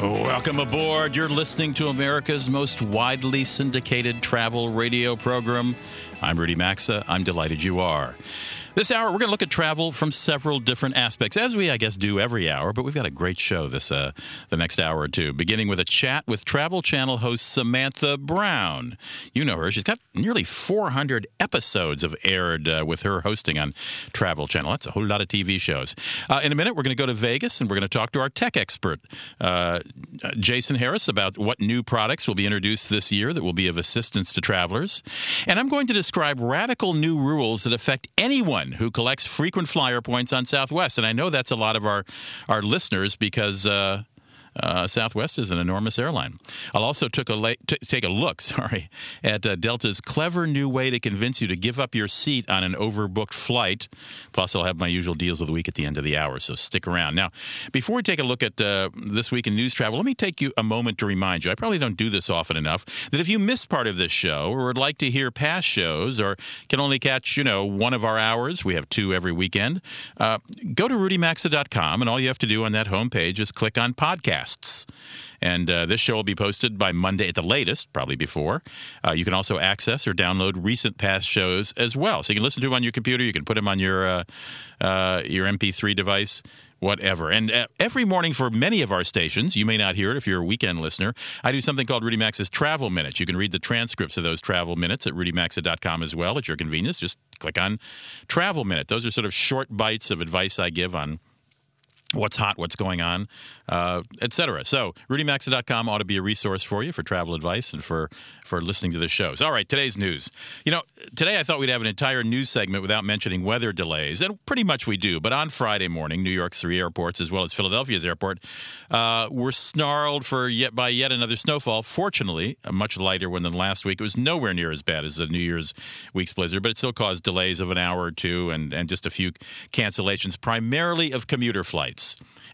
Welcome aboard. You're listening to America's most widely syndicated travel radio program. I'm Rudy Maxa. I'm delighted you are. This hour, we're going to look at travel from several different aspects, as we, I guess, do every hour. But we've got a great show this uh, the next hour or two, beginning with a chat with Travel Channel host Samantha Brown. You know her; she's got nearly 400 episodes of aired uh, with her hosting on Travel Channel. That's a whole lot of TV shows. Uh, in a minute, we're going to go to Vegas and we're going to talk to our tech expert, uh, Jason Harris, about what new products will be introduced this year that will be of assistance to travelers. And I'm going to describe radical new rules that affect anyone who collects frequent flyer points on Southwest. And I know that's a lot of our, our listeners because uh, uh, Southwest is an enormous airline. I'll also took a la- t- take a look, sorry, at uh, Delta's clever new way to convince you to give up your seat on an overbooked flight. Plus, I'll have my usual deals of the week at the end of the hour, so stick around. Now, before we take a look at uh, this week in news travel, let me take you a moment to remind you. I probably don't do this often enough that if you missed part of this show or would like to hear past shows or can only catch you know one of our hours, we have two every weekend. Uh, go to rudymaxa.com, and all you have to do on that homepage is click on podcasts. And uh, this show will be posted by Monday at the latest, probably before. Uh, you can also access or download recent past shows as well. So you can listen to them on your computer. You can put them on your uh, uh your MP3 device whatever. And uh, every morning for many of our stations, you may not hear it if you're a weekend listener, I do something called Rudy Maxa's Travel Minutes. You can read the transcripts of those travel minutes at rudymaxa.com as well at your convenience. Just click on Travel Minute. Those are sort of short bites of advice I give on what's hot, what's going on, uh, etc. So, rudymaxa.com ought to be a resource for you for travel advice and for, for listening to the shows. All right, today's news. You know, today I thought we'd have an entire news segment without mentioning weather delays, and pretty much we do. But on Friday morning, New York's three airports, as well as Philadelphia's airport, uh, were snarled for yet by yet another snowfall. Fortunately, a much lighter one than last week. It was nowhere near as bad as the New Year's week's blizzard, but it still caused delays of an hour or two and, and just a few cancellations, primarily of commuter flights.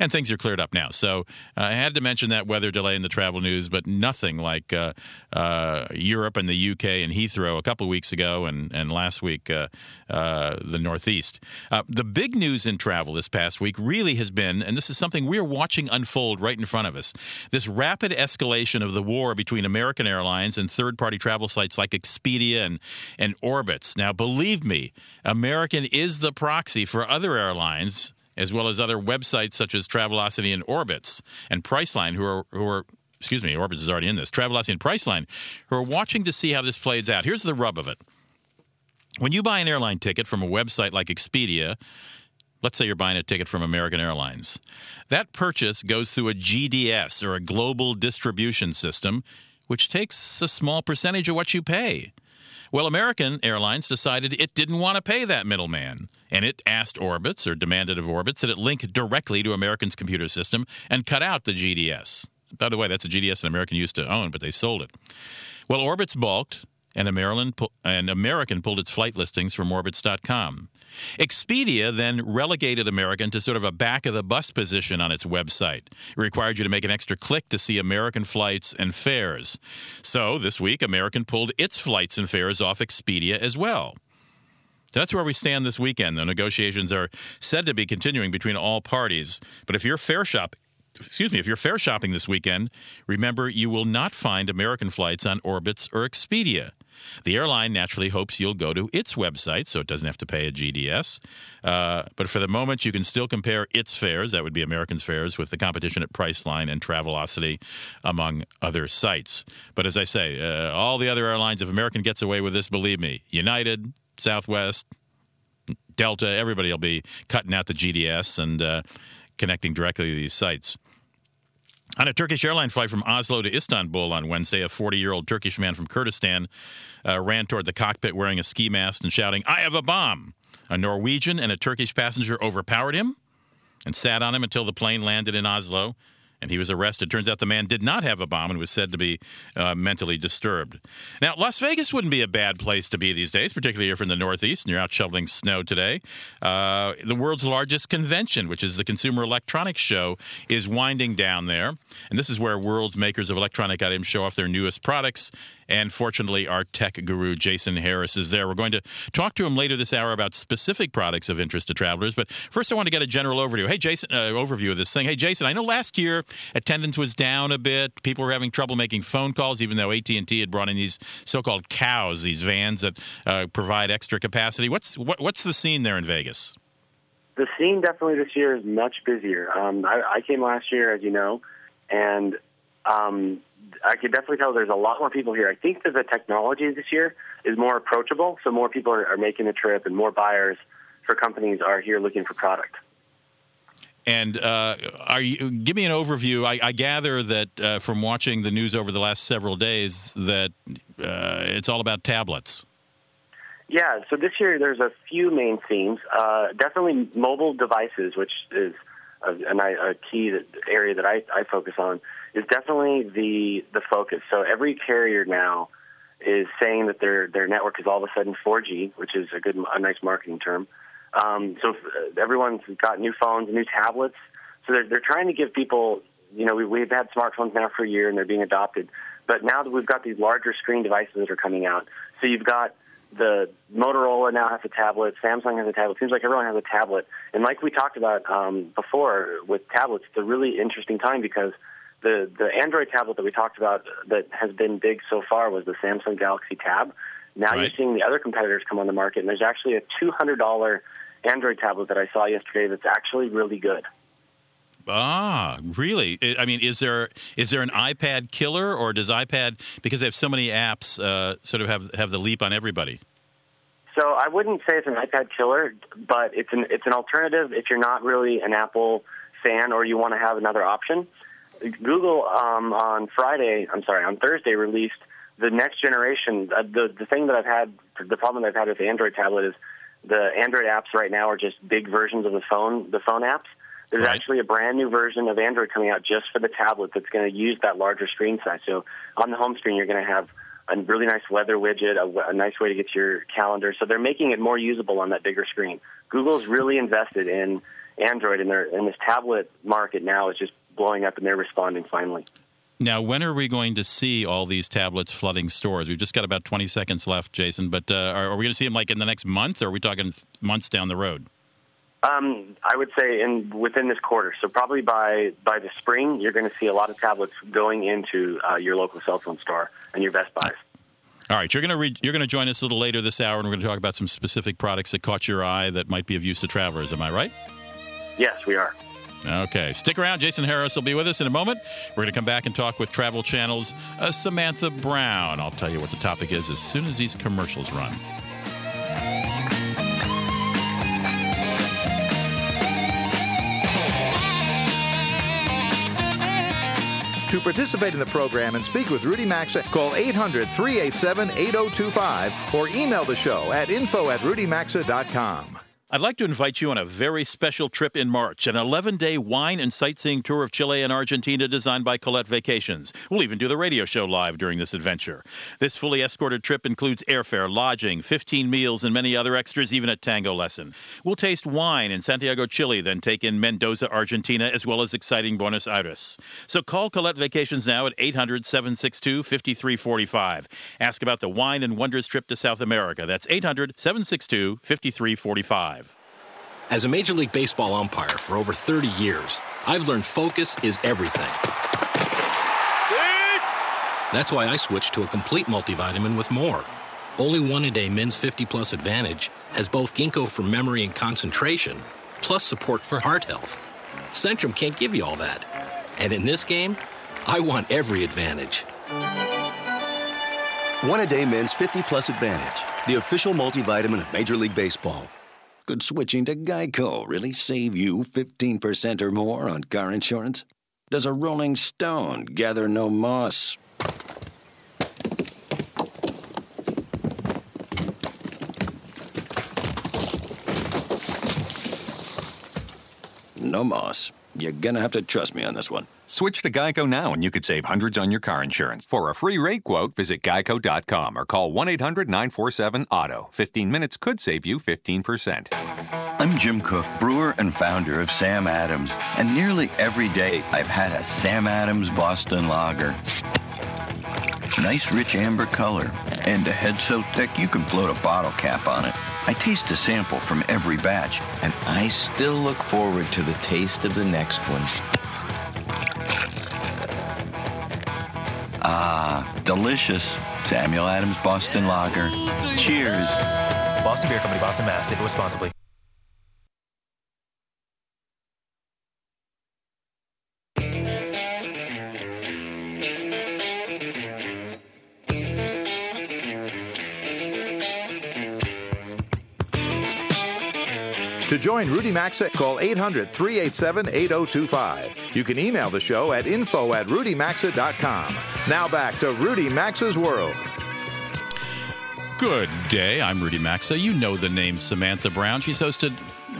And things are cleared up now. So uh, I had to mention that weather delay in the travel news, but nothing like uh, uh, Europe and the UK and Heathrow a couple of weeks ago and, and last week uh, uh, the Northeast. Uh, the big news in travel this past week really has been, and this is something we're watching unfold right in front of us, this rapid escalation of the war between American Airlines and third party travel sites like Expedia and, and Orbitz. Now, believe me, American is the proxy for other airlines as well as other websites such as Travelocity and Orbitz and Priceline, who are who are excuse me, Orbitz is already in this. Travelocity and Priceline, who are watching to see how this plays out. Here's the rub of it: when you buy an airline ticket from a website like Expedia. Let's say you're buying a ticket from American Airlines. That purchase goes through a GDS or a global distribution system, which takes a small percentage of what you pay. Well, American Airlines decided it didn't want to pay that middleman, and it asked Orbitz or demanded of Orbitz that it link directly to American's computer system and cut out the GDS. By the way, that's a GDS an American used to own, but they sold it. Well, Orbitz balked, and, and American pulled its flight listings from Orbitz.com. Expedia then relegated American to sort of a back of the bus position on its website. It required you to make an extra click to see American flights and fares. So this week, American pulled its flights and fares off Expedia as well. That's where we stand this weekend. The negotiations are said to be continuing between all parties. But if you're fare shop, excuse me, if you're fare shopping this weekend, remember you will not find American flights on Orbitz or Expedia. The airline naturally hopes you'll go to its website so it doesn't have to pay a GDS. Uh, but for the moment, you can still compare its fares, that would be American's fares, with the competition at Priceline and Travelocity, among other sites. But as I say, uh, all the other airlines, if American gets away with this, believe me, United, Southwest, Delta, everybody will be cutting out the GDS and uh, connecting directly to these sites. On a Turkish airline flight from Oslo to Istanbul on Wednesday, a 40 year old Turkish man from Kurdistan uh, ran toward the cockpit wearing a ski mask and shouting, I have a bomb. A Norwegian and a Turkish passenger overpowered him. and sat on him until the plane landed in Oslo and he was arrested. Turns out the man did not have a bomb and was said to be uh, mentally disturbed. Now, Las Vegas wouldn't be a bad place to be these days, particularly if you're in the Northeast and you're out shoveling snow today. Uh, the world's largest convention, which is the Consumer Electronics Show, is winding down there. And this is where world's makers of electronic items show off their newest products and fortunately, our tech guru, Jason Harris, is there. We're going to talk to him later this hour about specific products of interest to travelers. But first, I want to get a general overview. Hey, Jason, uh, overview of this thing. Hey, Jason, I know last year attendance was down a bit. People were having trouble making phone calls, even though AT and T had brought in these so-called cows, these vans that uh, provide extra capacity. What's what, what's the scene there in Vegas? The scene definitely this year is much busier. Um, I, I came last year, as you know, and um, I could definitely tell there's a lot more people here. I think that the technology this year is more approachable, so more people are, are making the trip, and more buyers for companies are here looking for product. And uh, are you, give me an overview. I, I gather that uh, from watching the news over the last several days that uh, it's all about tablets. Yeah, so this year there's a few main themes. Uh, definitely mobile devices, which is a, a, a key area that I, I focus on is definitely the the focus. So every carrier now is saying that their their network is all of a sudden 4G, which is a good a nice marketing term. Um, so uh, everyone's got new phones, new tablets. So they're they're trying to give people, you know, we, we've had smartphones now for a year and they're being adopted. But now that we've got these larger screen devices that are coming out, so you've got the Motorola now has a tablet, Samsung has a tablet. Seems like everyone has a tablet. And like we talked about um, before with tablets, it's a really interesting time because the the Android tablet that we talked about that has been big so far was the Samsung Galaxy Tab. Now right. you're seeing the other competitors come on the market, and there's actually a two hundred dollar Android tablet that I saw yesterday that's actually really good. Ah, really? I mean, is there is there an iPad killer, or does iPad because they have so many apps uh, sort of have have the leap on everybody? So I wouldn't say it's an iPad killer, but it's an it's an alternative if you're not really an Apple fan or you want to have another option. Google um, on Friday, I'm sorry, on Thursday released the next generation. Uh, the the thing that I've had, the problem that I've had with the Android tablet is the Android apps right now are just big versions of the phone, the phone apps. There's right. actually a brand new version of Android coming out just for the tablet that's going to use that larger screen size. So on the home screen, you're going to have a really nice weather widget, a, a nice way to get your calendar. So they're making it more usable on that bigger screen. Google's really invested in Android, and, their, and this tablet market now is just blowing up and they're responding finally. Now, when are we going to see all these tablets flooding stores? We've just got about 20 seconds left, Jason, but uh, are, are, we going to see them like in the next month or are we talking months down the road? Um, I would say in within this quarter. So probably by by the spring, you're going to see a lot of tablets going into uh, your local cell phone store and your Best Buys. All right, you're going to re- you're going to join us a little later this hour, and we're going to talk about some specific products that caught your eye that might be of use to travelers. Am I right? Yes, we are. Okay, stick around. Jason Harris will be with us in a moment. We're going to come back and talk with Travel Channel's uh, Samantha Brown. I'll tell you what the topic is as soon as these commercials run. To participate in the program and speak with Rudy Maxa, call 800 387 8025 or email the show at info at rudymaxa.com. I'd like to invite you on a very special trip in March, an 11 day wine and sightseeing tour of Chile and Argentina designed by Collette Vacations. We'll even do the radio show live during this adventure. This fully escorted trip includes airfare, lodging, 15 meals, and many other extras, even a tango lesson. We'll taste wine in Santiago, Chile, then take in Mendoza, Argentina, as well as exciting Buenos Aires. So call Collette Vacations now at 800 762 5345. Ask about the wine and wonders trip to South America. That's 800 762 5345. As a Major League Baseball umpire for over 30 years, I've learned focus is everything. That's why I switched to a complete multivitamin with more. Only one a day Men's 50 Plus Advantage has both ginkgo for memory and concentration, plus support for heart health. Centrum can't give you all that. And in this game, I want every advantage. One a day Men's 50 Plus Advantage, the official multivitamin of Major League Baseball. Could switching to Geico really save you 15% or more on car insurance? Does a rolling stone gather no moss? No moss. You're gonna have to trust me on this one. Switch to Geico now and you could save hundreds on your car insurance. For a free rate quote, visit geico.com or call 1 800 947 AUTO. 15 minutes could save you 15%. I'm Jim Koch, brewer and founder of Sam Adams, and nearly every day I've had a Sam Adams Boston Lager. Nice rich amber color, and a head so thick you can float a bottle cap on it. I taste a sample from every batch, and I still look forward to the taste of the next one. Ah, delicious. Samuel Adams Boston Lager. Cheers. Boston Beer Company, Boston, Mass. Save responsibly. To join Rudy Maxa, call 800 387 8025. You can email the show at info at rudymaxa.com. Now back to Rudy Maxa's World. Good day. I'm Rudy Maxa. You know the name Samantha Brown. She's hosted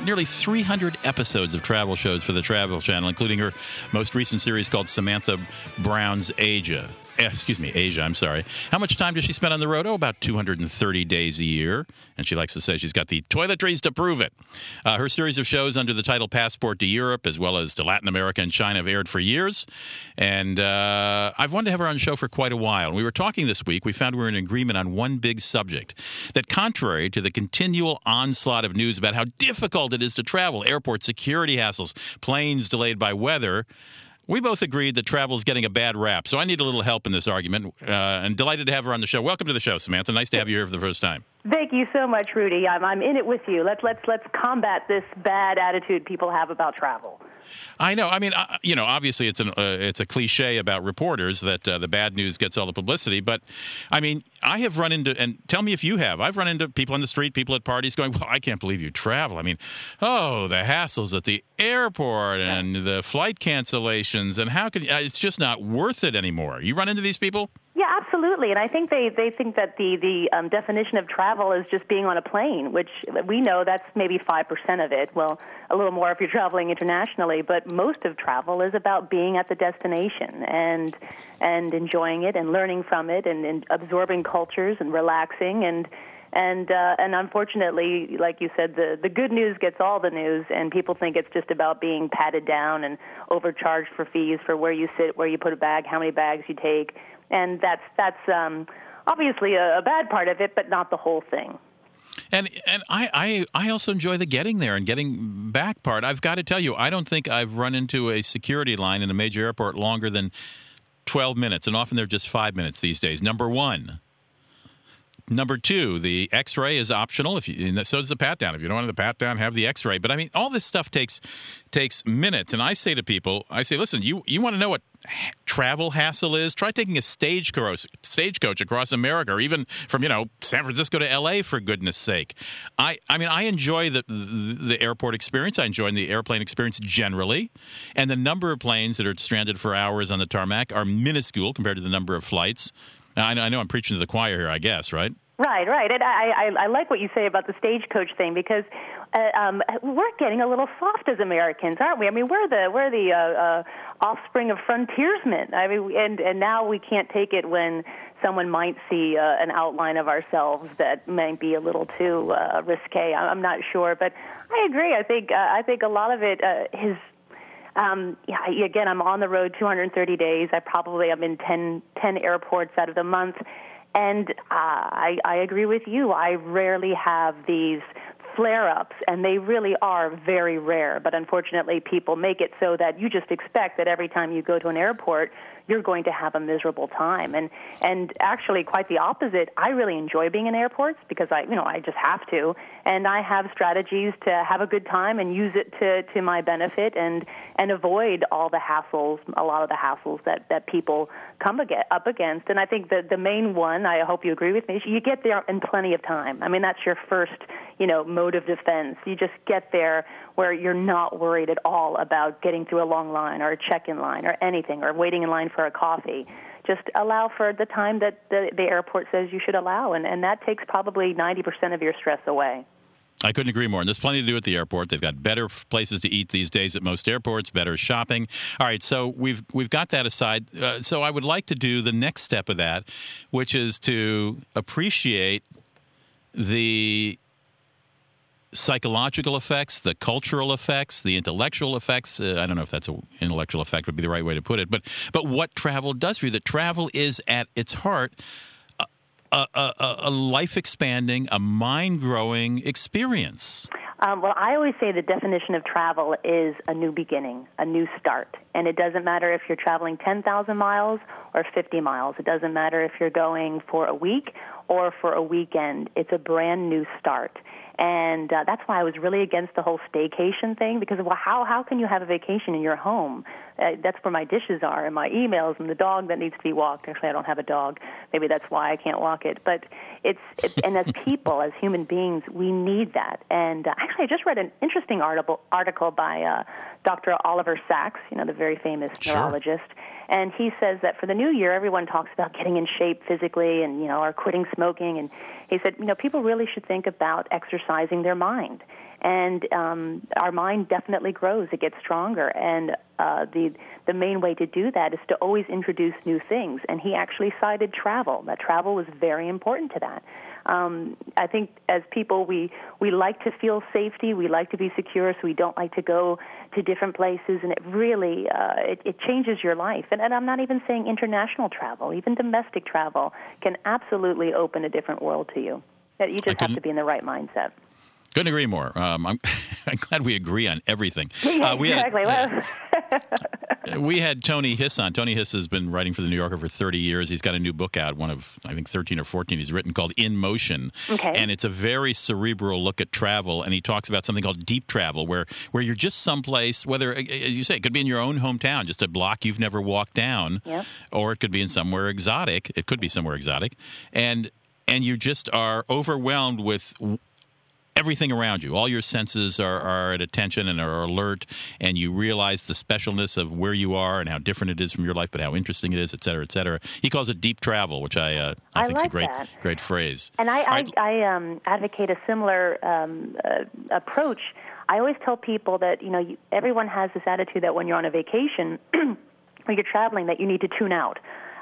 nearly 300 episodes of travel shows for the Travel Channel, including her most recent series called Samantha Brown's Asia. Eh, excuse me, Asia, I'm sorry. How much time does she spend on the road? Oh, about 230 days a year. And she likes to say she's got the toiletries to prove it. Uh, her series of shows under the title Passport to Europe, as well as to Latin America and China, have aired for years. And uh, I've wanted to have her on the show for quite a while. We were talking this week. We found we were in agreement on one big subject that, contrary to the continual onslaught of news about how difficult it is to travel, airport security hassles, planes delayed by weather, we both agreed that travel is getting a bad rap, so I need a little help in this argument. Uh, and delighted to have her on the show. Welcome to the show, Samantha. Nice to have you here for the first time. Thank you so much, Rudy. I'm, I'm in it with you. Let's let's let's combat this bad attitude people have about travel. I know. I mean, uh, you know, obviously it's an uh, it's a cliche about reporters that uh, the bad news gets all the publicity. But I mean, I have run into and tell me if you have. I've run into people on the street, people at parties, going, "Well, I can't believe you travel." I mean, oh, the hassles at the airport and the flight cancellations, and how can it's just not worth it anymore. You run into these people? Absolutely. And I think they, they think that the, the um, definition of travel is just being on a plane, which we know that's maybe 5% of it. Well, a little more if you're traveling internationally, but most of travel is about being at the destination and, and enjoying it and learning from it and, and absorbing cultures and relaxing and, and uh, and unfortunately, like you said, the the good news gets all the news, and people think it's just about being patted down and overcharged for fees for where you sit, where you put a bag, how many bags you take, and that's that's um, obviously a, a bad part of it, but not the whole thing. And and I, I I also enjoy the getting there and getting back part. I've got to tell you, I don't think I've run into a security line in a major airport longer than twelve minutes, and often they're just five minutes these days. Number one. Number two, the X-ray is optional. If you, so does the pat down. If you don't want the pat down, have the X-ray. But I mean, all this stuff takes takes minutes. And I say to people, I say, listen, you you want to know what travel hassle is? Try taking a stagecoach stagecoach across America, or even from you know San Francisco to L.A. For goodness sake, I I mean, I enjoy the the, the airport experience. I enjoy the airplane experience generally, and the number of planes that are stranded for hours on the tarmac are minuscule compared to the number of flights. Now, I know, I know I'm preaching to the choir here, I guess, right? Right, right. And I, I, I like what you say about the stagecoach thing because uh, um, we're getting a little soft as Americans, aren't we? I mean, we're the we're the uh, uh, offspring of frontiersmen. I mean, and and now we can't take it when someone might see uh, an outline of ourselves that might be a little too uh, risque. I'm not sure, but I agree. I think uh, I think a lot of it uh, is um, yeah, again, I'm on the road 230 days. I probably am in 10, 10 airports out of the month. And uh, I, I agree with you. I rarely have these flare ups, and they really are very rare. But unfortunately, people make it so that you just expect that every time you go to an airport, you're going to have a miserable time. And and actually, quite the opposite. I really enjoy being in airports because I, you know, I just have to, and I have strategies to have a good time and use it to to my benefit and and avoid all the hassles, a lot of the hassles that that people come up against. And I think that the main one, I hope you agree with me, you get there in plenty of time. I mean, that's your first, you know, mode of defense. You just get there where you're not worried at all about getting through a long line or a check-in line or anything or waiting in line for a coffee. Just allow for the time that the, the airport says you should allow, and, and that takes probably 90% of your stress away. I couldn't agree more. And there's plenty to do at the airport. They've got better places to eat these days at most airports, better shopping. All right, so we've we've got that aside. Uh, so I would like to do the next step of that, which is to appreciate the psychological effects, the cultural effects, the intellectual effects. Uh, I don't know if that's an intellectual effect would be the right way to put it, but but what travel does for you. That travel is at its heart a, a, a, life expanding, a mind growing experience. Um, well, I always say the definition of travel is a new beginning, a new start. And it doesn't matter if you're traveling 10,000 miles or 50 miles. It doesn't matter if you're going for a week or for a weekend. It's a brand new start. And uh, that's why I was really against the whole staycation thing because well, how how can you have a vacation in your home? Uh, that's where my dishes are and my emails and the dog that needs to be walked. Actually, I don't have a dog. Maybe that's why I can't walk it. But it's, it's and as people, as human beings, we need that. And uh, actually, I just read an interesting article article by uh, Dr. Oliver Sacks, you know, the very famous Sure. neurologist. And he says that for the new year, everyone talks about getting in shape physically and, you know, or quitting smoking. And he said, you know, people really should think about exercising their mind. And um, our mind definitely grows; it gets stronger. And uh, the the main way to do that is to always introduce new things. And he actually cited travel. That travel was very important to that. Um, I think as people, we we like to feel safety, we like to be secure, so we don't like to go to different places. And it really uh, it, it changes your life. And, and I'm not even saying international travel; even domestic travel can absolutely open a different world to you. That You just have to be in the right mindset. Couldn't agree more. Um, I'm, I'm glad we agree on everything. Uh, we had- exactly. Well, we had Tony Hiss on. Tony Hiss has been writing for the New Yorker for 30 years. He's got a new book out, one of I think 13 or 14 he's written called In Motion. Okay. And it's a very cerebral look at travel and he talks about something called deep travel where where you're just someplace whether as you say it could be in your own hometown, just a block you've never walked down Yep. or it could be in somewhere exotic. It could be somewhere exotic. And and you just are overwhelmed with everything around you. All your senses are, are at attention and are alert, and you realize the specialness of where you are and how different it is from your life, but how interesting it is, et cetera, et cetera. He calls it deep travel, which I uh, I, I think is a great that. great phrase. And I, right. I, I um, advocate a similar um, uh, approach. I always tell people that you know you, everyone has this attitude that when you're on a vacation or you're traveling that you need to tune out.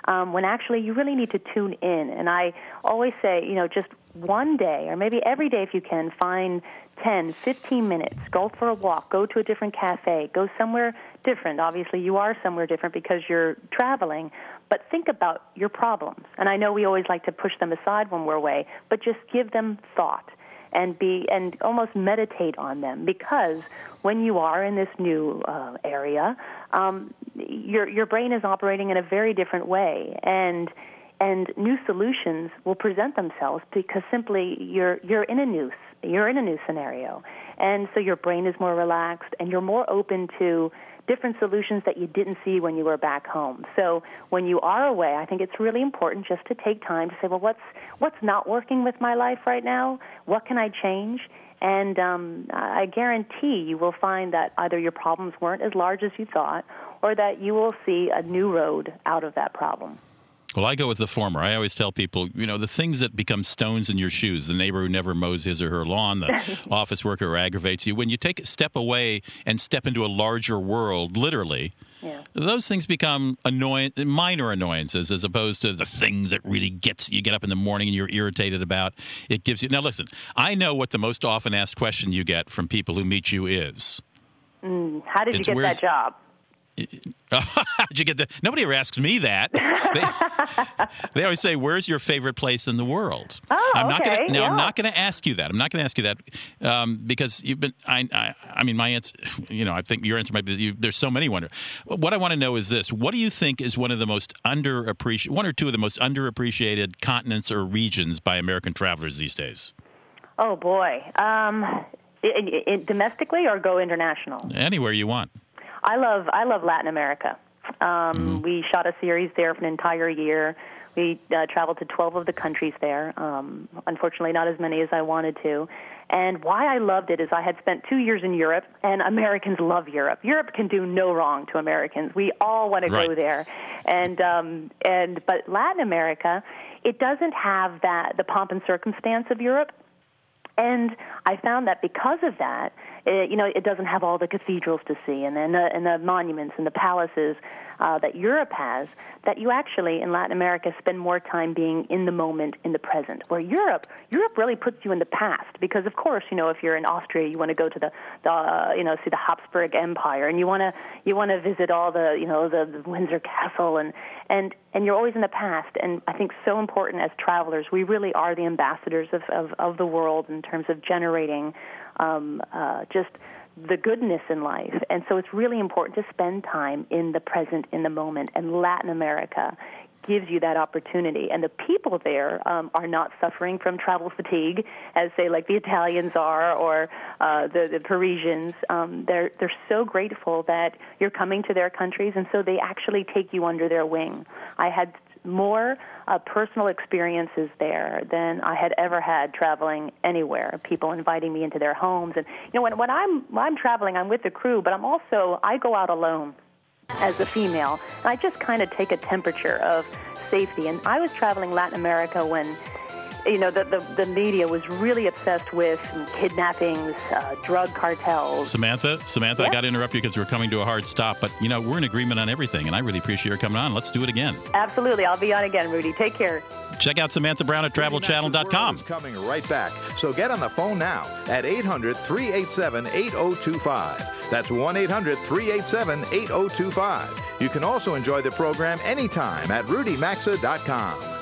Um, when actually you really need to tune in. And I always say, you know, just one day or maybe every day if you can, find 10, 15 minutes, go for a walk, go to a different cafe, go somewhere different. Obviously, you are somewhere different because you're traveling, but think about your problems. And I know we always like to push them aside when we're away, but just give them thought and be and almost meditate on them because when you are in this new uh, area, um, your your brain is operating in a very different way, and and new solutions will present themselves because simply you're you're in a new you're in a new scenario, and so your brain is more relaxed and you're more open to different solutions that you didn't see when you were back home. So when you are away, I think it's really important just to take time to say, well, what's what's not working with my life right now? What can I change? And um, I guarantee you will find that either your problems weren't as large as you thought, or that you will see a new road out of that problem. Well, I go with the former. I always tell people, you know, the things that become stones in your shoes, the neighbor who never mows his or her lawn, the office worker who aggravates you, when you take a step away and step into a larger world, literally, Yeah. those things become annoying, minor annoyances as opposed to the thing that really gets you get up in the morning and you're irritated about. It gives you. Now, listen, I know what the most often asked question you get from people who meet you is. Mm, how did you get that job? How'd you get that? Nobody ever asks me that. They, they always say, "Where's your favorite place in the world?" Oh, I'm not okay, gonna. Now, I'm not going to ask you that. I'm not going to ask you that um, because you've been. I, I. I mean, my answer. You know, I think your answer might be. You, there's so many wonder. What I want to know is this: What do you think is one of the most underappreciated, one or two of the most underappreciated continents or regions by American travelers these days? Oh boy, um, i i i domestically or go international? Anywhere you want. I love I love Latin America. Um, We shot a series there for an entire year. We uh, traveled to 12 of the countries there. Um, unfortunately, not as many as I wanted to. And why I loved it is I had spent two years in Europe, and Americans love Europe. Europe can do no wrong to Americans. We all want to go there, and um, and but Latin America, it doesn't have that the pomp and circumstance of Europe And I found that because of that, it, you know, it doesn't have all the cathedrals to see and, and, the, and the monuments and the palaces uh, that Europe has, that you actually in Latin America spend more time being in the moment, in the present. Where Europe, Europe really puts you in the past because, of course, you know, if you're in Austria, you want to go to the, the uh, you know, see the Habsburg Empire, and you want to you want to visit all the, you know, the, the Windsor Castle, and and and you're always in the past. And I think so important as travelers, we really are the ambassadors of of, of the world in terms of generating um, uh, just the goodness in life. And so it's really important to spend time in the present, in the moment. And Latin America gives you that opportunity. And the people there um, are not suffering from travel fatigue, as say like the Italians are or uh, the, the Parisians. Um, they're they're so grateful that you're coming to their countries, and so they actually take you under their wing. I had more uh, personal experiences there than I had ever had traveling anywhere. People inviting me into their homes, and you know, when when I'm when I'm traveling, I'm with the crew, but I'm also I go out alone as a female, and I just kind of take a temperature of safety. And I was traveling Latin America when you know, the, the, the, media was really obsessed with kidnappings, uh, drug cartels. Samantha, Samantha, I got to interrupt you because we're coming to a hard stop, but, you know, we're in agreement on everything, and I really appreciate your coming on. Let's do it again. Absolutely. I'll be on again, Rudy. Take care. Check out Samantha Brown at travelchannel.com. coming right back. So get on the phone now at 800 387 8025. That's 1 800 387 8025. You can also enjoy the program anytime at rudymaxa.com.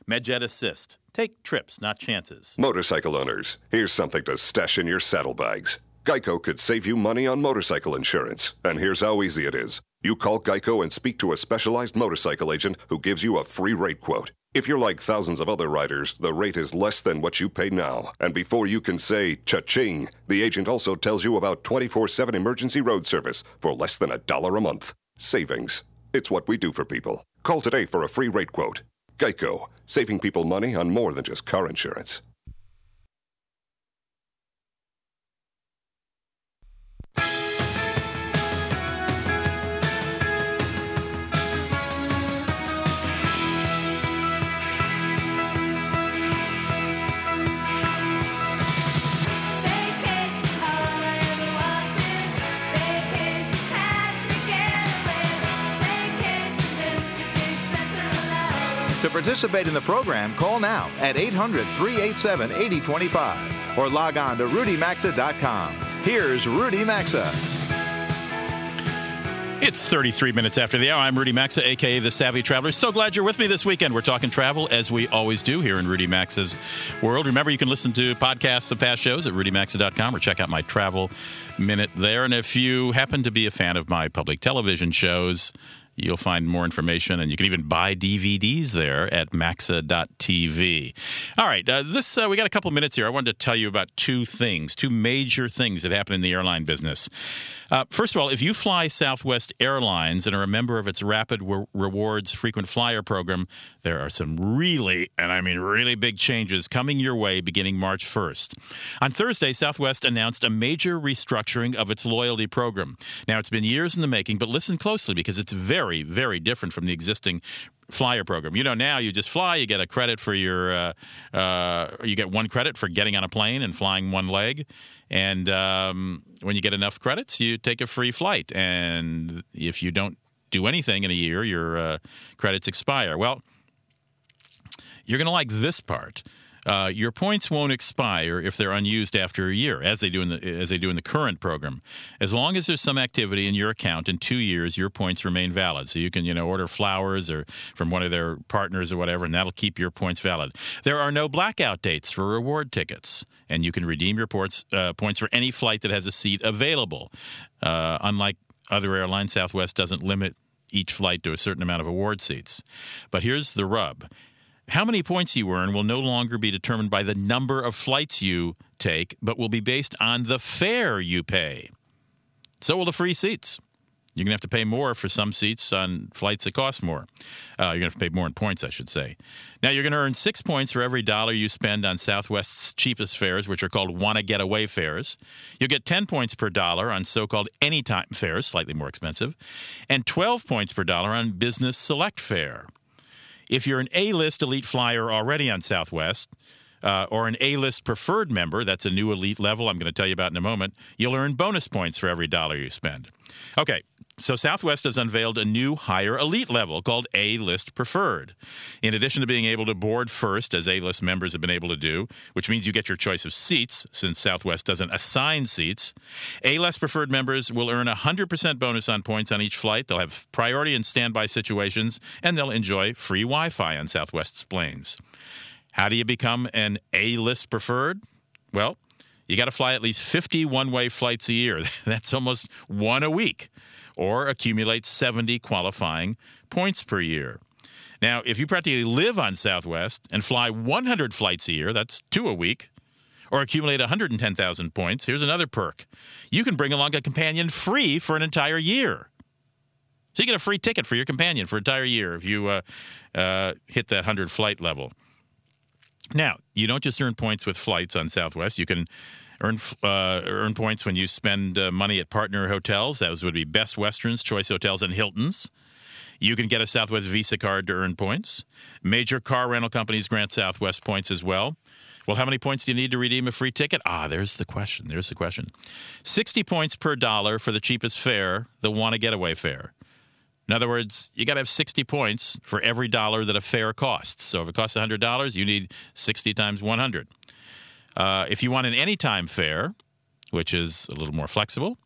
MedJet Assist. Take trips, not chances. Motorcycle owners, here's something to stash in your saddlebags. Geico could save you money on motorcycle insurance. And here's how easy it is you call Geico and speak to a specialized motorcycle agent who gives you a free rate quote. If you're like thousands of other riders, the rate is less than what you pay now. And before you can say cha-ching, the agent also tells you about 24-7 emergency road service for less than a dollar a month. Savings. It's what we do for people. Call today for a free rate quote. Geico, saving people money on more than just car insurance. Participate in the program, call now at 800 387 8025 or log on to rudymaxa.com. Here's Rudy Maxa. It's 33 minutes after the hour. I'm Rudy Maxa, aka The Savvy Traveler. So glad you're with me this weekend. We're talking travel as we always do here in Rudy Maxa's world. Remember, you can listen to podcasts of past shows at rudymaxa.com or check out my travel minute there. And if you happen to be a fan of my public television shows, You'll find more information, and you can even buy DVDs there at maxa.tv. All right, uh, this uh, we got a couple minutes here. I wanted to tell you about two things, two major things that happened in the airline business. Uh, first of all, if you fly Southwest Airlines and are a member of its Rapid Re- Rewards frequent flyer program, there are some really, and I mean really big changes coming your way beginning March 1st. On Thursday, Southwest announced a major restructuring of its loyalty program. Now, it's been years in the making, but listen closely because it's very, very different from the existing flyer program. You know, now you just fly, you get a credit for your, uh, uh, you get one credit for getting on a plane and flying one leg. And um, when you get enough credits, you take a free flight. And if you don't do anything in a year, your uh, credits expire. Well, you're going to like this part. Uh, your points won't expire if they're unused after a year, as they do in the as they do in the current program. As long as there's some activity in your account in two years, your points remain valid. So you can you know order flowers or from one of their partners or whatever, and that'll keep your points valid. There are no blackout dates for reward tickets, and you can redeem your ports, uh, points for any flight that has a seat available. Uh, unlike other airlines, Southwest doesn't limit each flight to a certain amount of award seats. But here's the rub how many points you earn will no longer be determined by the number of flights you take, but will be based on the fare you pay. So will the free seats. You're going to have to pay more for some seats on flights that cost more. Uh, you're going to have to pay more in points, I should say. Now, you're going to earn six points for every dollar you spend on Southwest's cheapest fares, which are called Wanna Get Away fares. You'll get 10 points per dollar on so called Anytime fares, slightly more expensive, and 12 points per dollar on Business Select fare. If you're an A list elite flyer already on Southwest, uh, or an A list preferred member, that's a new elite level I'm going to tell you about in a moment, you'll earn bonus points for every dollar you spend. Okay, so Southwest has unveiled a new higher elite level called A List Preferred. In addition to being able to board first, as A List members have been able to do, which means you get your choice of seats since Southwest doesn't assign seats, A List Preferred members will earn a 100% bonus on points on each flight. They'll have priority in standby situations, and they'll enjoy free Wi Fi on Southwest's planes. How do you become an A List Preferred? Well, you got to fly at least 50 one way flights a year. That's almost one a week or accumulate 70 qualifying points per year. Now, if you practically live on Southwest and fly 100 flights a year, that's two a week, or accumulate 110,000 points, here's another perk. You can bring along a companion free for an entire year. So you get a free ticket for your companion for an entire year if you uh, uh, hit that 100 flight level. Now, you don't just earn points with flights on Southwest. You can earn uh, earn points when you spend uh, money at partner hotels. Those would be Best Westerns, Choice Hotels, and Hiltons. You can get a Southwest Visa card to earn points. Major car rental companies grant Southwest points as well. Well, how many points do you need to redeem a free ticket? Ah, there's the question. There's the question. 60 points per dollar for the cheapest fare, the Wanna Getaway fare. In other words, you got to have 60 points for every dollar that a fare costs. So if it costs $100, you need 60 times 100. Uh, if you want an anytime fare, which is a little more flexible,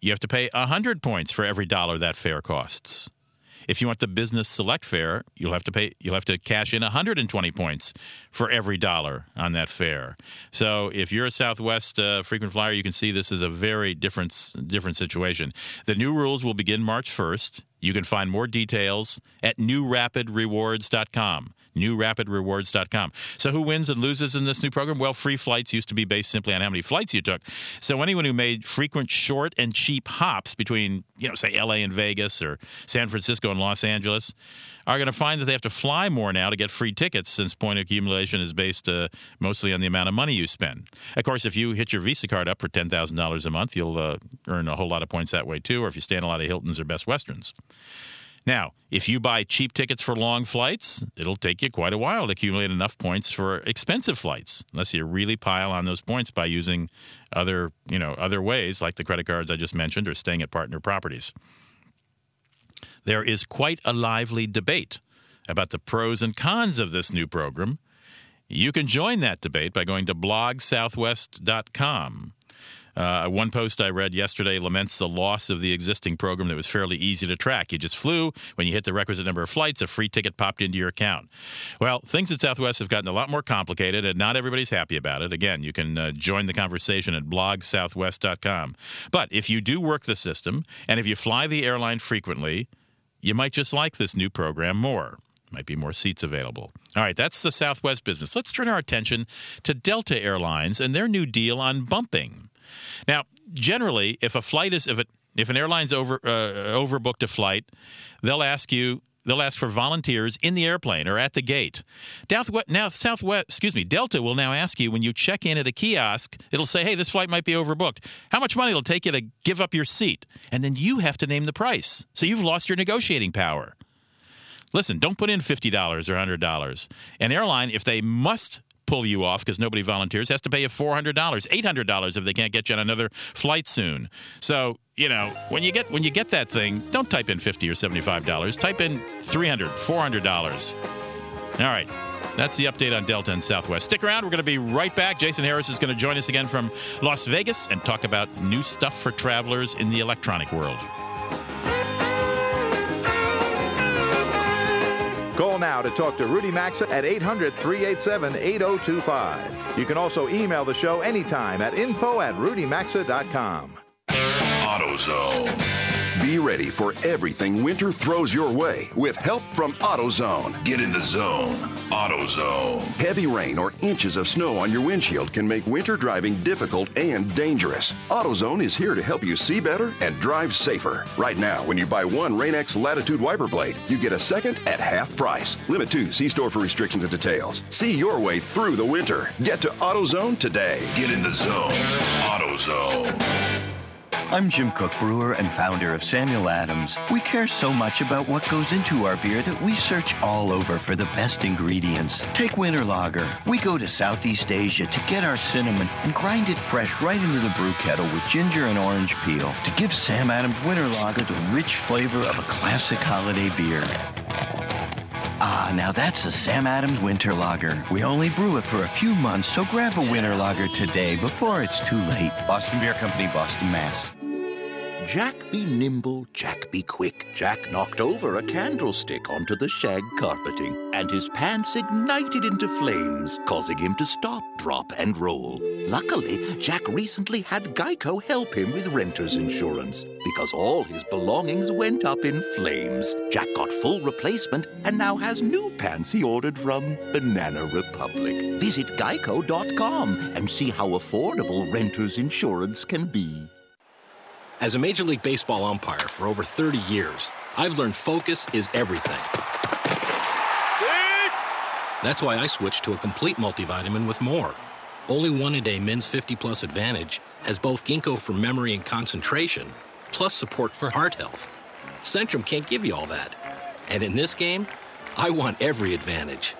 you have to pay 100 points for every dollar that fare costs. If you want the business select fare, you'll have to pay you'll have to cash in 120 points for every dollar on that fare. So if you're a Southwest uh, frequent flyer, you can see this is a very different different situation. The new rules will begin March 1st. You can find more details at newrapidrewards.com newrapidrewards.com. So, who wins and loses in this new program? Well, free flights used to be based simply on how many flights you took. So, anyone who made frequent short and cheap hops between, you know, say LA and Vegas or San Francisco and Los Angeles are going to find that they have to fly more now to get free tickets since point accumulation is based uh, mostly on the amount of money you spend. Of course, if you hit your Visa card up for $10,000 a month, you'll uh, earn a whole lot of points that way too, or if you stay in a lot of Hiltons or Best Westerns. Now, if you buy cheap tickets for long flights, it'll take you quite a while to accumulate enough points for expensive flights, unless you really pile on those points by using other, you know, other ways like the credit cards I just mentioned or staying at partner properties. There is quite a lively debate about the pros and cons of this new program. You can join that debate by going to blogsouthwest.com. Uh, one post I read yesterday laments the loss of the existing program that was fairly easy to track. You just flew. When you hit the requisite number of flights, a free ticket popped into your account. Well, things at Southwest have gotten a lot more complicated, and not everybody's happy about it. Again, you can uh, join the conversation at blogsouthwest.com. But if you do work the system, and if you fly the airline frequently, you might just like this new program more might be more seats available. All right, that's the Southwest business. Let's turn our attention to Delta Airlines and their new deal on bumping. Now, generally, if a flight is if it if an airline's over uh, overbooked a flight, they'll ask you they'll ask for volunteers in the airplane or at the gate. Now, Southwest, excuse me, Delta will now ask you when you check in at a kiosk, it'll say, hey, this flight might be overbooked. How much money it'll take you to give up your seat? And then you have to name the price. So you've lost your negotiating power. Listen, don't put in $50 or $100. An airline, if they must pull you off because nobody volunteers has to pay you $400 $800 if they can't get you on another flight soon so you know when you get when you get that thing don't type in 50 or $75 type in $300 $400 all right that's the update on Delta and Southwest. Stick around. We're going to be right back. Jason Harris is going to join us again from Las Vegas and talk about new stuff for travelers in the electronic world. Call now to talk to Rudy Maxa at 800 387 8025. You can also email the show anytime at info at rudymaxa.com. AutoZone. Be ready for everything winter throws your way with help from AutoZone. Get in the zone. AutoZone. Heavy rain or inches of snow on your windshield can make winter driving difficult and dangerous. AutoZone is here to help you see better and drive safer. Right now, when you buy one Rain-X Latitude wiper blade, you get a second at half price. Limit 2. See store for restrictions and details. See your way through the winter. Get to AutoZone today. Get in the zone. AutoZone. I'm Jim Koch, brewer and founder of Samuel Adams. We care so much about what goes into our beer that we search all over for the best ingredients. Take Winter Lager. We go to Southeast Asia to get our cinnamon and grind it fresh right into the brew kettle with ginger and orange peel to give Sam Adams Winter Lager the rich flavor of a classic holiday beer. Ah, now that's a Sam Adams Winter Lager. We only brew it for a few months, so grab a Winter Lager today before it's too late. Boston Beer Company, Boston, Mass. Jack be nimble, Jack be quick. Jack knocked over a candlestick onto the shag carpeting, and his pants ignited into flames, causing him to stop, drop, and roll. Luckily, Jack recently had Geico help him with renter's insurance because all his belongings went up in flames. Jack got full replacement and now has new pants he ordered from Banana Republic. Visit geico.com and see how affordable renter's insurance can be. As a Major League Baseball umpire for over 30 years, I've learned focus is everything. That's why I switched to a complete multivitamin with more. Only one a day Men's 50 Plus Advantage has both ginkgo for memory and concentration, plus support for heart health. Centrum can't give you all that. And in this game, I want every advantage.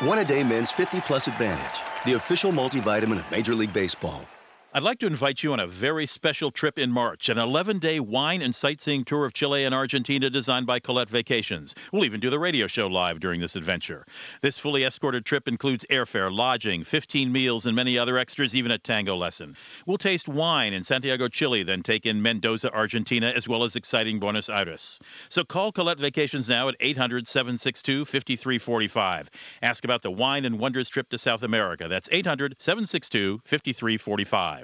One a day men's 50 plus advantage, the official multivitamin of Major League Baseball. I'd like to invite you on a very special trip in March, an 11 day wine and sightseeing tour of Chile and Argentina designed by Collette Vacations. We'll even do the radio show live during this adventure. This fully escorted trip includes airfare, lodging, 15 meals, and many other extras, even a tango lesson. We'll taste wine in Santiago, Chile, then take in Mendoza, Argentina, as well as exciting Buenos Aires. So call Collette Vacations now at 800 762 5345. Ask about the Wine and Wonders trip to South America. That's 800 762 5345.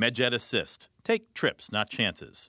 MedJet Assist. Take trips, not chances.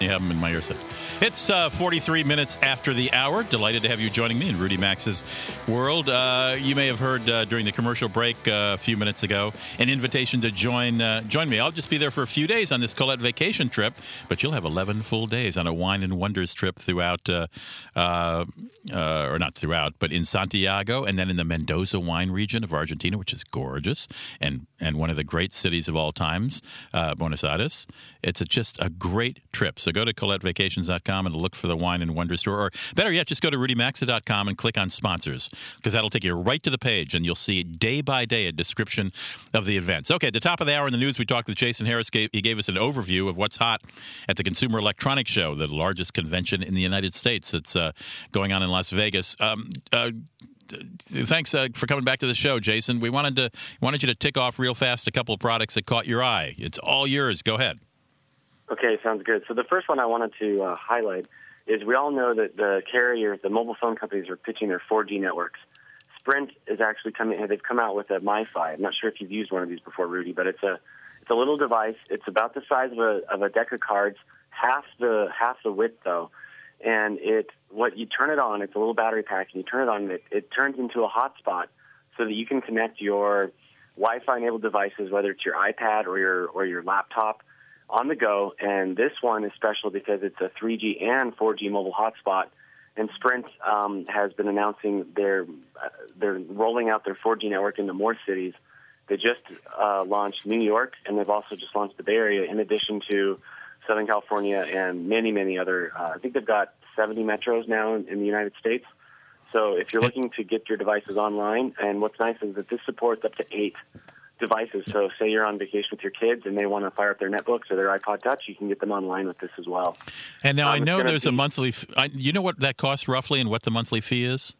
You have them in my earset. It's uh, 43 minutes after the hour. Delighted to have you joining me in Rudy Maxa's world. Uh, you may have heard uh, during the commercial break uh, a few minutes ago an invitation to join uh, join me. I'll just be there for a few days on this Collette vacation trip, but you'll have 11 full days on a wine and wonders trip throughout, uh, or not throughout, but in Santiago and then in the Mendoza wine region of Argentina, which is gorgeous and and one of the great cities of all times, Buenos Aires. It's a, just a great trip. So go to ColletteVacations.com and look for the Wine and Wonders tour. Or better yet, just go to RudyMaxa.com and click on sponsors because that'll take you right to the page and you'll see day by day a description of the events. Okay, at the top of the hour in the news, we talked with Jason Harris. He gave us an overview of what's hot at the Consumer Electronics Show, the largest convention in the United States. It's uh, going on in Las Vegas. Um, uh, thanks uh, for coming back to the show, Jason. We wanted to wanted you to tick off real fast a couple of products that caught your eye. It's all yours. Go ahead. Okay, sounds good. So the first one I wanted to uh, highlight is we all know that the carriers, the mobile phone companies, are pitching their 4G networks. Sprint is actually coming. They've come out with a MiFi. I'm not sure if you've used one of these before, Rudy, but it's a it's a little device. It's about the size of a of a deck of cards, half the half the width though, and it what you turn it on. It's a little battery pack, and you turn it on. It it turns into a hotspot so that you can connect your Wi-Fi enabled devices, whether it's your iPad or your or your laptop on the go. And this one is special because it's a 3G and 4G mobile hotspot. And Sprint um, has been announcing they're uh, they're rolling out their 4G network into more cities. They just uh, launched New York, and they've also just launched the Bay Area, in addition to Southern California and many, many other. Uh, I think they've got 70 metros now in, in the United States. So if you're looking to get your devices online, and what's nice is that this supports up to eight devices. So say you're on vacation with your kids and they want to fire up their netbooks or their iPod Touch, you can get them online with this as well. And now Um, I know there's a monthly. F- I, you know what that costs roughly, and what the monthly fee is?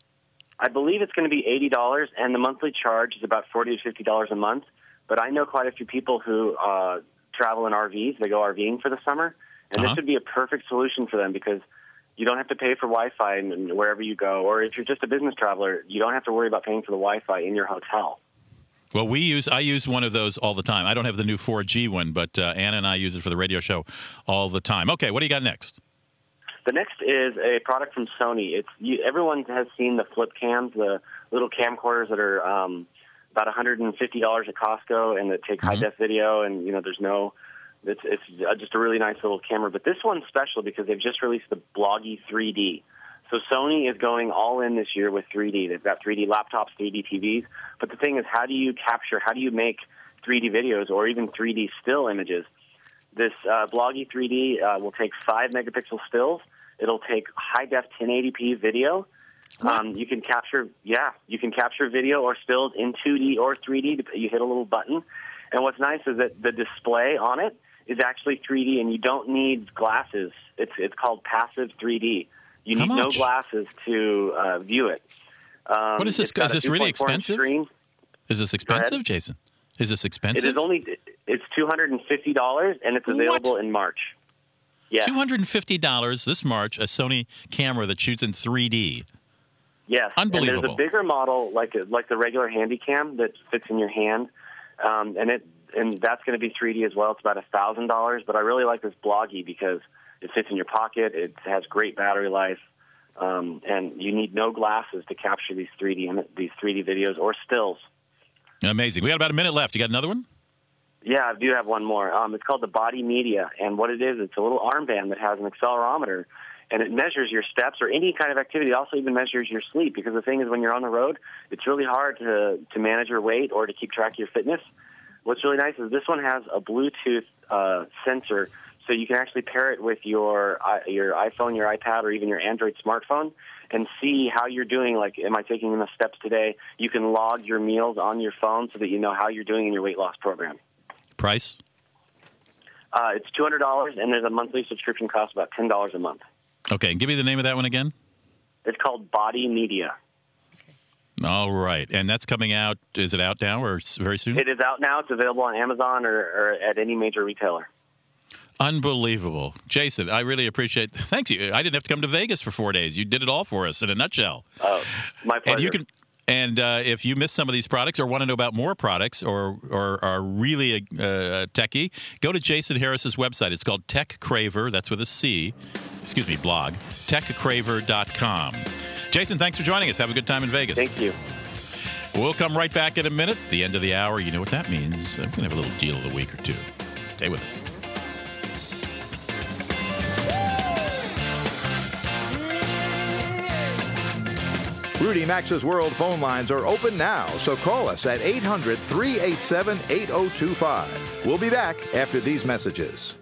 I believe it's going to be eighty dollars, and the monthly charge is about forty to fifty dollars a month. But I know quite a few people who uh, travel in RVs. They go RVing for the summer, and Uh-huh. this would be a perfect solution for them because you don't have to pay for Wi-Fi and- wherever you go. Or if you're just a business traveler, you don't have to worry about paying for the Wi-Fi in your hotel. Well, we use I use one of those all the time. I don't have the new 4G one, but uh, Anna and I use it for the radio show all the time. Okay, what do you got next? The next is a product from Sony. It's you, everyone has seen the flip cams, the little camcorders that are um, about $150 at Costco, and that take high def video. And you know, there's no, it's it's uh, just a really nice little camera. But this one's special because they've just released the Bloggie 3D. So Sony is going all in this year with 3D. They've got 3D laptops, 3D TVs. But the thing is, how do you capture? How do you make 3D videos or even 3D still images? This uh, Bloggie 3D uh, will take five megapixel stills. It'll take high def 1080p video. Um, you can capture, yeah, you can capture video or stills in 2D or 3D. You hit a little button, and what's nice is that the display on it is actually 3D, and you don't need glasses. It's it's called passive 3D. You How need no glasses to uh, view it. Um, what is this? Is this really expensive? Screen. Is this expensive, Jason? Is this expensive? It is only it's two hundred and fifty dollars, and it's available in March. Yes, Two hundred and fifty dollars this March. A Sony camera that shoots in 3D. Yes. And Unbelievable. there's a bigger model, like like the regular Handycam, that fits in your hand, um, and it and that's going to be 3D as well. It's about a thousand dollars, but I really like this Bloggie because it fits in your pocket. It has great battery life, um, and you need no glasses to capture these 3D these 3D videos or stills. Amazing. We got about a minute left. You got another one? Yeah, I do have one more. Um, it's called the Body Media, and what it is, it's a little armband that has an accelerometer, and it measures your steps or any kind of activity. It also even measures your sleep because the thing is, when you're on the road, it's really hard to to manage your weight or to keep track of your fitness. What's really nice is this one has a Bluetooth uh, sensor, so you can actually pair it with your uh, your iPhone, your iPad, or even your Android smartphone, and see how you're doing. Like, am I taking enough steps today? You can log your meals on your phone so that you know how you're doing in your weight loss program. Price? Uh, it's two hundred dollars, and there's a monthly subscription cost about ten dollars a month. Okay, give me the name of that one again. It's called Body Media. All right, and that's coming out. Is it out now or very soon? It is out now. It's available on Amazon or, or at any major retailer. Unbelievable, Jason. I really appreciate. Thanks you. I didn't have to come to Vegas for four days. You did it all for us in a nutshell. Oh, my pleasure. And you can. And uh, if you miss some of these products or want to know about more products or, or are really a, uh, techie, go to Jason Harris's website. It's called Tech Craver. That's with a C. Excuse me, blog. TechCraver.com. Jason, thanks for joining us. Have a good time in Vegas. Thank you. We'll come right back in a minute. The end of the hour. You know what that means. I'm going to have a little deal of the week or two. Stay with us. Rudy Maxa's World phone lines are open now, so call us at 800 387 8025. We'll be back after these messages.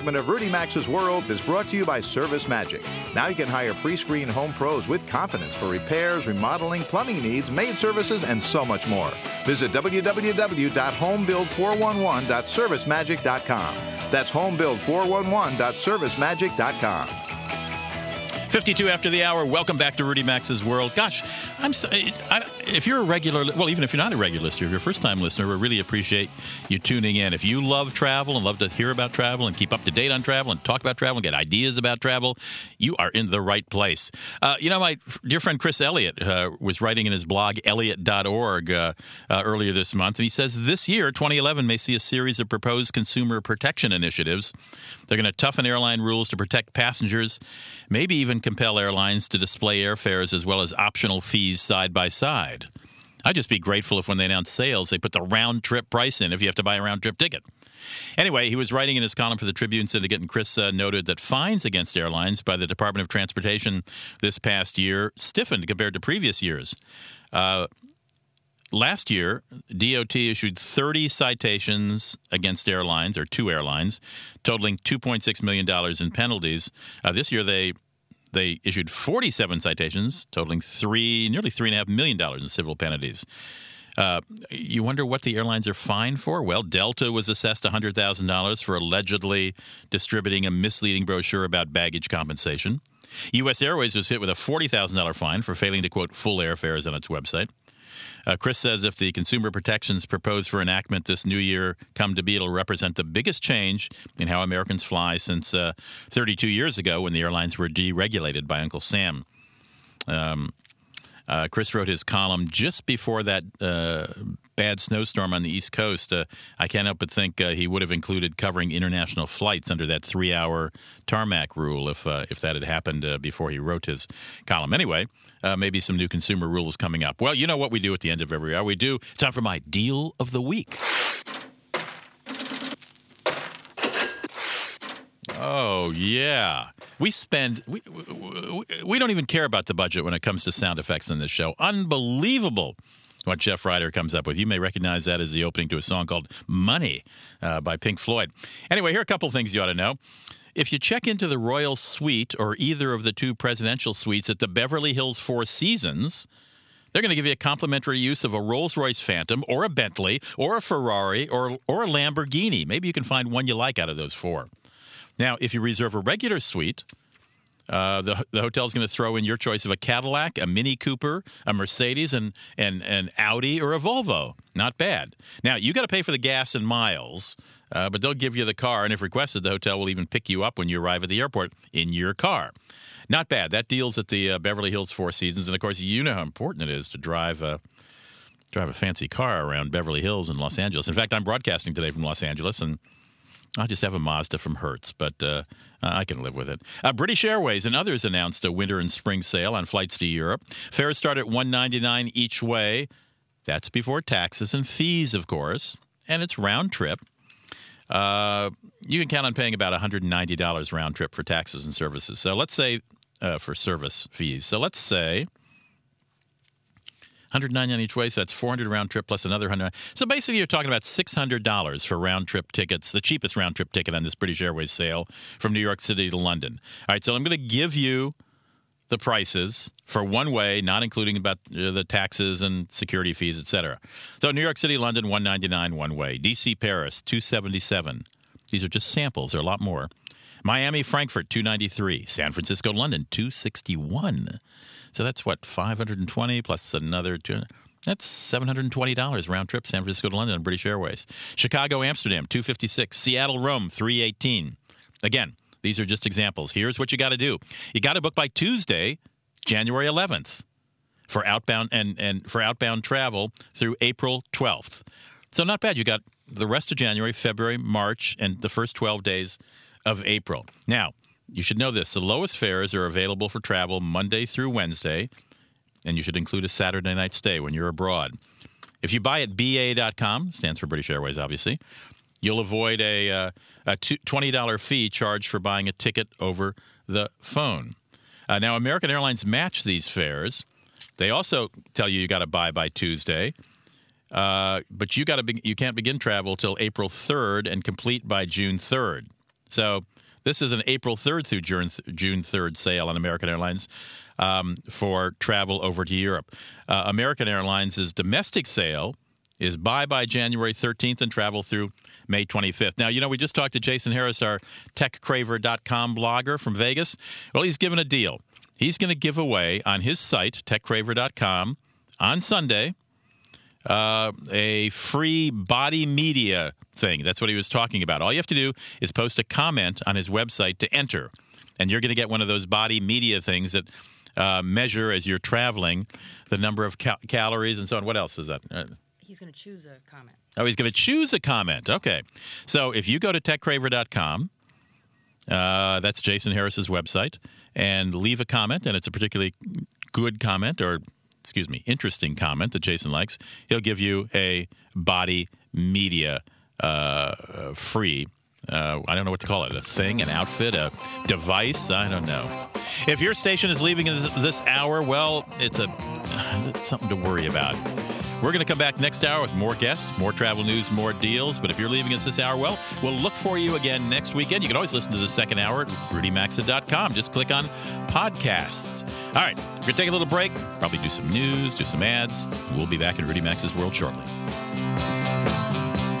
Segment of Rudy Maxa's World is brought to you by Service Magic. Now you can hire pre-screened home pros with confidence for repairs, remodeling, plumbing needs, maid services, and so much more. Visit www.homebuild411.servicemagic.com. That's homebuild411.servicemagic.com. 52 after the hour. Welcome back to Rudy Maxa's World. Gosh, I'm so, I, if you're a regular, well, even if you're not a regular listener, if you're a first time listener, we really appreciate you tuning in. If you love travel and love to hear about travel and keep up to date on travel and talk about travel and get ideas about travel, you are in the right place. Uh, you know, my dear friend Chris Elliott uh, was writing in his blog, elliott.org, uh, uh, earlier this month, and he says this year, 2011, may see a series of proposed consumer protection initiatives. They're going to toughen airline rules to protect passengers, maybe even compel airlines to display airfares as well as optional fees side by side. I'd just be grateful if when they announce sales, they put the round trip price in if you have to buy a round trip ticket. Anyway, he was writing in his column for the Tribune Syndicate, and Chris uh, noted that fines against airlines by the Department of Transportation this past year stiffened compared to previous years. Uh, last year, DOT issued 30 citations against airlines, or two airlines, totaling $2.6 million in penalties. Uh, this year, they they issued 47 citations, totaling three, nearly three and a half million dollars in civil penalties. Uh, you wonder what the airlines are fined for? Well, Delta was assessed $100,000 for allegedly distributing a misleading brochure about baggage compensation. U.S. Airways was hit with a $40,000 fine for failing to quote full airfares on its website. Uh, Chris says if the consumer protections proposed for enactment this new year come to be, it'll represent the biggest change in how Americans fly since uh, 32 years ago when the airlines were deregulated by Uncle Sam. Um, uh, Chris wrote his column just before that uh, bad snowstorm on the East Coast. Uh, I can't help but think uh, he would have included covering international flights under that three-hour tarmac rule if uh, if that had happened uh, before he wrote his column. Anyway, maybe some new consumer rules coming up. Well, you know what we do at the end of every hour. We do. It's time for my deal of the week. Oh yeah we spend we, we, we don't even care about the budget when it comes to sound effects in this show. Unbelievable what Jeff Ryder comes up with. You may recognize that as the opening to a song called Money uh, by Pink Floyd. Anyway, here are a couple things you ought to know. If you check into the Royal Suite or either of the two presidential suites at the Beverly Hills Four Seasons, they're going to give you a complimentary use of a Rolls Royce Phantom or a Bentley or a Ferrari or, or a Lamborghini. Maybe you can find one you like out of those four. Now, if you reserve a regular suite, uh, the, the hotel is going to throw in your choice of a Cadillac, a Mini Cooper, a Mercedes, and, and an Audi or a Volvo. Not bad. Now, you got to pay for the gas and miles, uh, but they'll give you the car, and if requested, the hotel will even pick you up when you arrive at the airport in your car. Not bad. That deal's at the uh, Beverly Hills Four Seasons, and of course, you know how important it is to drive a drive a fancy car around Beverly Hills in Los Angeles. In fact, I'm broadcasting today from Los Angeles, and I just have a Mazda from Hertz, but uh, I can live with it. Uh, British Airways and others announced a winter and spring sale on flights to Europe. Fares start at one ninety nine each way. That's before taxes and fees, of course, and it's round trip. Uh, you can count on paying about $190 round trip for taxes and services. So let's say uh, for service fees. So let's say 199 each way, so that's 400 round trip plus another 100. So basically, you're talking about $600 for round trip tickets, the cheapest round trip ticket on this British Airways sale from New York City to London. All right, so I'm going to give you the prices for one way, not including about uh, the taxes and security fees, etc. So New York City, London, 199 one way. DC, Paris, 277. These are just samples. There are a lot more. Miami, Frankfurt, 293. San Francisco, London, 261. So that's what 520 plus another two. That's $720 round trip San Francisco to London on British Airways. Chicago Amsterdam 256, Seattle Rome 318. Again, these are just examples. Here's what you got to do. You got to book by Tuesday, January 11th for outbound and and for outbound travel through April 12th. So not bad. You got the rest of January, February, March and the first 12 days of April. Now, you should know this the lowest fares are available for travel Monday through Wednesday, and you should include a Saturday night stay when you're abroad. If you buy at BA.com, stands for British Airways, obviously, you'll avoid a, uh, a $20 fee charged for buying a ticket over the phone. Uh, now, American Airlines match these fares. They also tell you you got to buy by Tuesday, uh, but you got to be- you can't begin travel till April 3rd and complete by June 3rd. So this is an April 3rd through June 3rd sale on American Airlines um, for travel over to Europe. Uh, American Airlines' domestic sale is buy by January 13th and travel through May 25th. Now, you know, we just talked to Jason Harris, our techcraver.com blogger from Vegas. Well, he's given a deal. He's going to give away on his site, techcraver.com, on Sunday, uh, a free body media thing. That's what he was talking about. All you have to do is post a comment on his website to enter, and you're going to get one of those body media things that uh, measure as you're traveling the number of cal- calories and so on. What else is that? Uh, He's going to choose a comment. Oh, he's going to choose a comment. Okay. So if you go to techcraver.com, uh, that's Jason Harris's website, and leave a comment, and it's a particularly good comment or, excuse me, interesting comment that Jason likes, he'll give you a body media uh, free. Uh, I don't know what to call it a thing, an outfit, a device. I don't know. If your station is leaving this, hour, well, it's a it's something to worry about. We're going to come back next hour with more guests, more travel news, more deals. But if you're leaving us this hour, well, we'll look for you again next weekend. You can always listen to the second hour at rudymaxa.com. Just click on podcasts. All right, we're going to take a little break, probably do some news, do some ads. We'll be back in Rudy Maxa's world shortly.